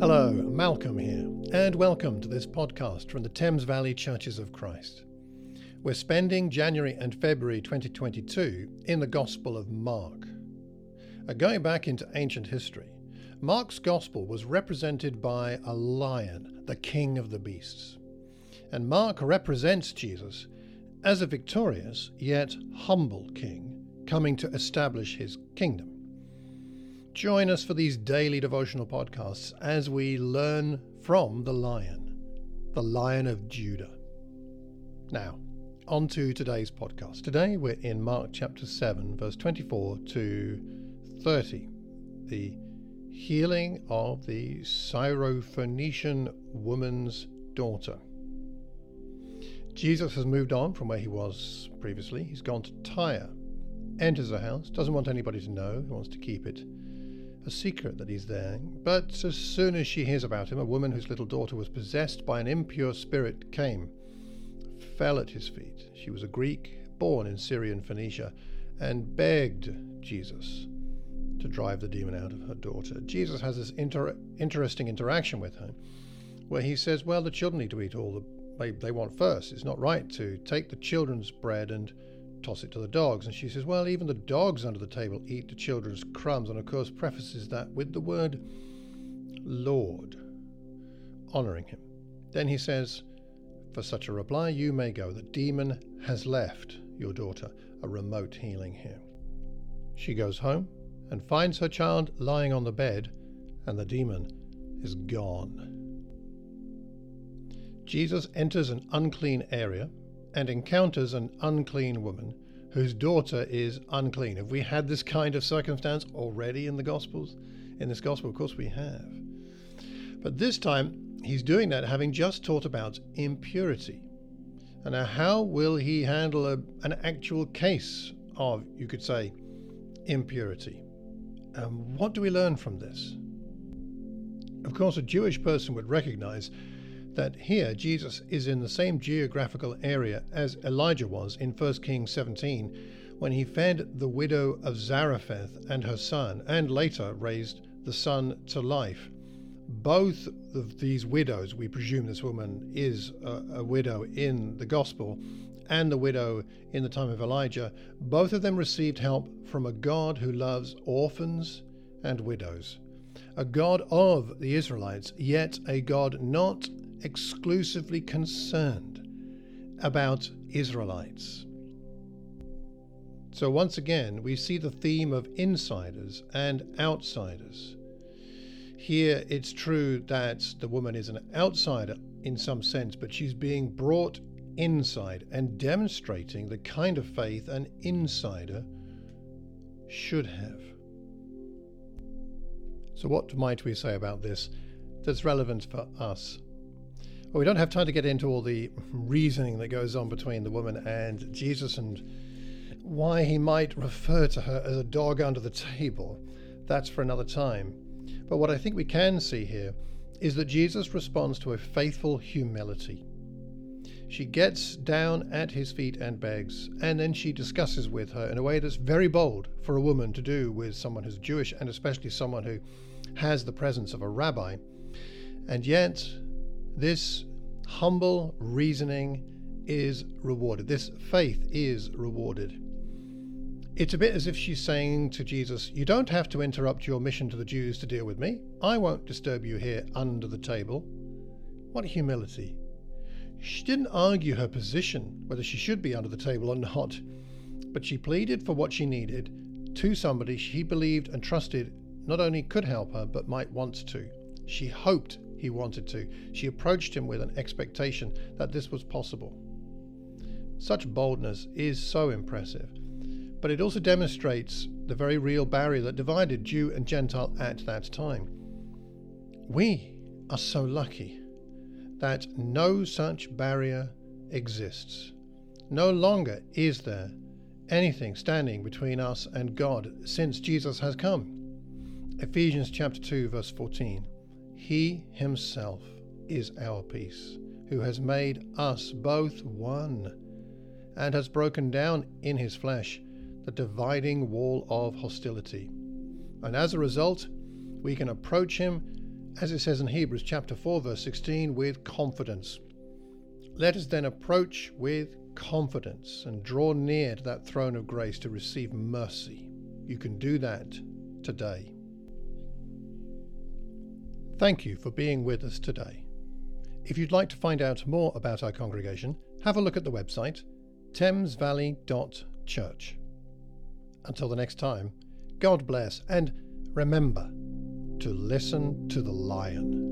Hello, Malcolm here, and welcome to this podcast from the Thames Valley Churches of Christ. We're spending January and February 2022 in the Gospel of Mark. Uh, going back into ancient history, Mark's Gospel was represented by a lion, the king of the beasts. And Mark represents Jesus as a victorious yet humble king coming to establish his kingdom. Join us for these daily devotional podcasts as we learn from the lion, the lion of Judah. Now, on to today's podcast. Today we're in Mark chapter 7, verse 24 to 30, the healing of the Syrophoenician woman's daughter. Jesus has moved on from where he was previously. He's gone to Tyre, enters a house, doesn't want anybody to know, he wants to keep it a secret that he's there. But as soon as she hears about him, a woman whose little daughter was possessed by an impure spirit came, fell at his feet. She was a Greek, born in Syrian Phoenicia, and begged Jesus to drive the demon out of her daughter. Jesus has this inter- interesting interaction with her where he says, Well, the children need to eat all the they, they want first. It's not right to take the children's bread and toss it to the dogs. And she says, Well, even the dogs under the table eat the children's crumbs. And of course, prefaces that with the word Lord, honoring him. Then he says, For such a reply, you may go. The demon has left your daughter, a remote healing here. She goes home and finds her child lying on the bed, and the demon is gone. Jesus enters an unclean area and encounters an unclean woman whose daughter is unclean. Have we had this kind of circumstance already in the Gospels? In this Gospel, of course, we have. But this time, he's doing that having just taught about impurity. And now, how will he handle a, an actual case of, you could say, impurity? And what do we learn from this? Of course, a Jewish person would recognize that here Jesus is in the same geographical area as Elijah was in 1 Kings 17 when he fed the widow of Zarephath and her son, and later raised the son to life. Both of these widows, we presume this woman is a, a widow in the gospel, and the widow in the time of Elijah, both of them received help from a God who loves orphans and widows. A God of the Israelites, yet a God not exclusively concerned about Israelites. So, once again, we see the theme of insiders and outsiders. Here, it's true that the woman is an outsider in some sense, but she's being brought inside and demonstrating the kind of faith an insider should have. So, what might we say about this that's relevant for us well, we don't have time to get into all the reasoning that goes on between the woman and Jesus and why he might refer to her as a dog under the table. That's for another time. But what I think we can see here is that Jesus responds to a faithful humility. She gets down at his feet and begs, and then she discusses with her in a way that's very bold for a woman to do with someone who's Jewish and especially someone who has the presence of a rabbi. And yet, this humble reasoning is rewarded. This faith is rewarded. It's a bit as if she's saying to Jesus, You don't have to interrupt your mission to the Jews to deal with me. I won't disturb you here under the table. What humility. She didn't argue her position, whether she should be under the table or not, but she pleaded for what she needed to somebody she believed and trusted not only could help her, but might want to. She hoped he wanted to. She approached him with an expectation that this was possible. Such boldness is so impressive, but it also demonstrates the very real barrier that divided Jew and Gentile at that time. We are so lucky that no such barrier exists. No longer is there anything standing between us and God since Jesus has come. Ephesians chapter 2 verse 14. He himself is our peace, who has made us both one, and has broken down in his flesh the dividing wall of hostility. And as a result, we can approach him as it says in Hebrews chapter 4 verse 16 with confidence. Let us then approach with confidence and draw near to that throne of grace to receive mercy. You can do that today. Thank you for being with us today. If you'd like to find out more about our congregation, have a look at the website thamesvalley.church. Until the next time, God bless and remember to listen to the lion.